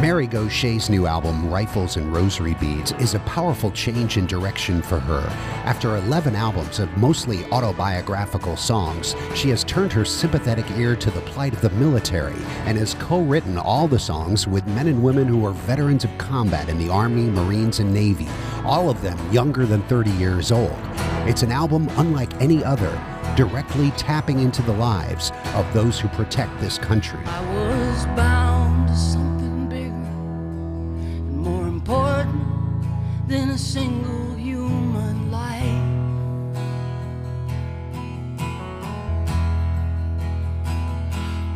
Mary Gauthier's new album, Rifles and Rosary Beads, is a powerful change in direction for her. After 11 albums of mostly autobiographical songs, she has turned her sympathetic ear to the plight of the military and has co written all the songs with men and women who are veterans of combat in the Army, Marines, and Navy, all of them younger than 30 years old. It's an album unlike any other, directly tapping into the lives of those who protect this country. Than a single human life.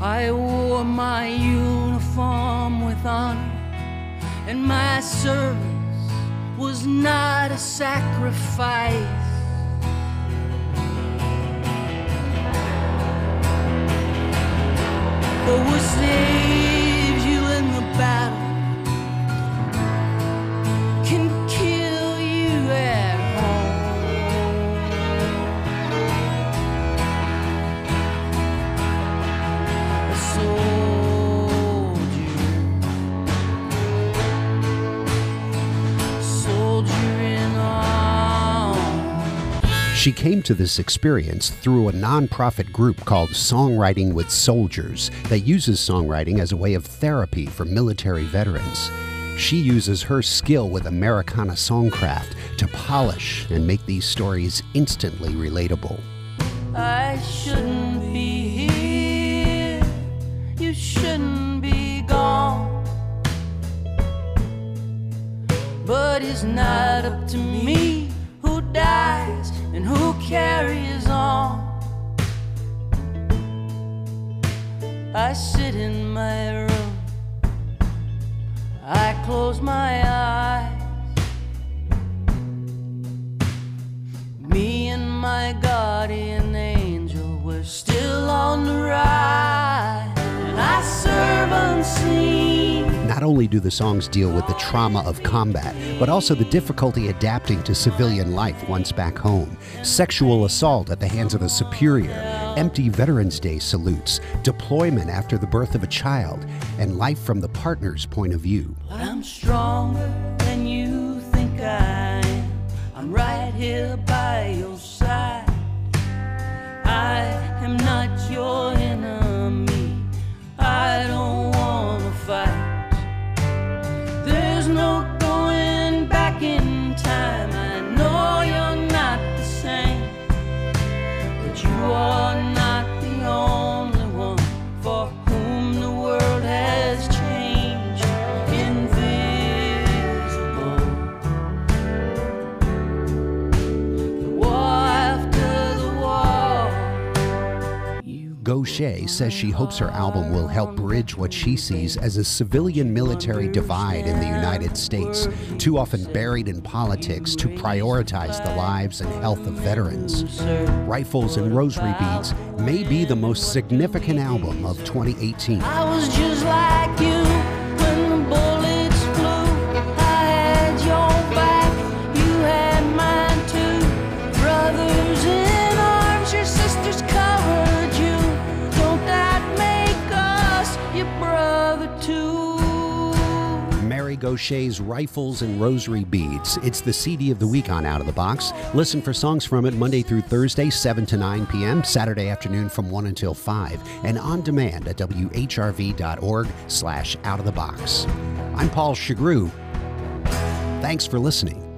I wore my uniform with honor, and my service was not a sacrifice. She came to this experience through a nonprofit group called Songwriting with Soldiers that uses songwriting as a way of therapy for military veterans. She uses her skill with Americana songcraft to polish and make these stories instantly relatable. I shouldn't be here. You shouldn't be gone. But it's not up to me carries on. I sit in my room. I close my eyes. Me and my guardian angel were still on the ride, and I serve unseen. Not only do the songs deal with the trauma of combat, but also the difficulty adapting to civilian life once back home, sexual assault at the hands of a superior, empty Veterans Day salutes, deployment after the birth of a child, and life from the partner's point of view. I'm stronger than you think I am. I'm right here by your side. I am not your you are Gauthier says she hopes her album will help bridge what she sees as a civilian military divide in the United States, too often buried in politics to prioritize the lives and health of veterans. Rifles and Rosary Beads may be the most significant album of 2018. Gauthier's Rifles and Rosary Beads. It's the CD of the week on Out of the Box. Listen for songs from it Monday through Thursday, 7 to 9 p.m., Saturday afternoon from 1 until 5, and on demand at whrv.org slash out of the box. I'm Paul Chagru. Thanks for listening.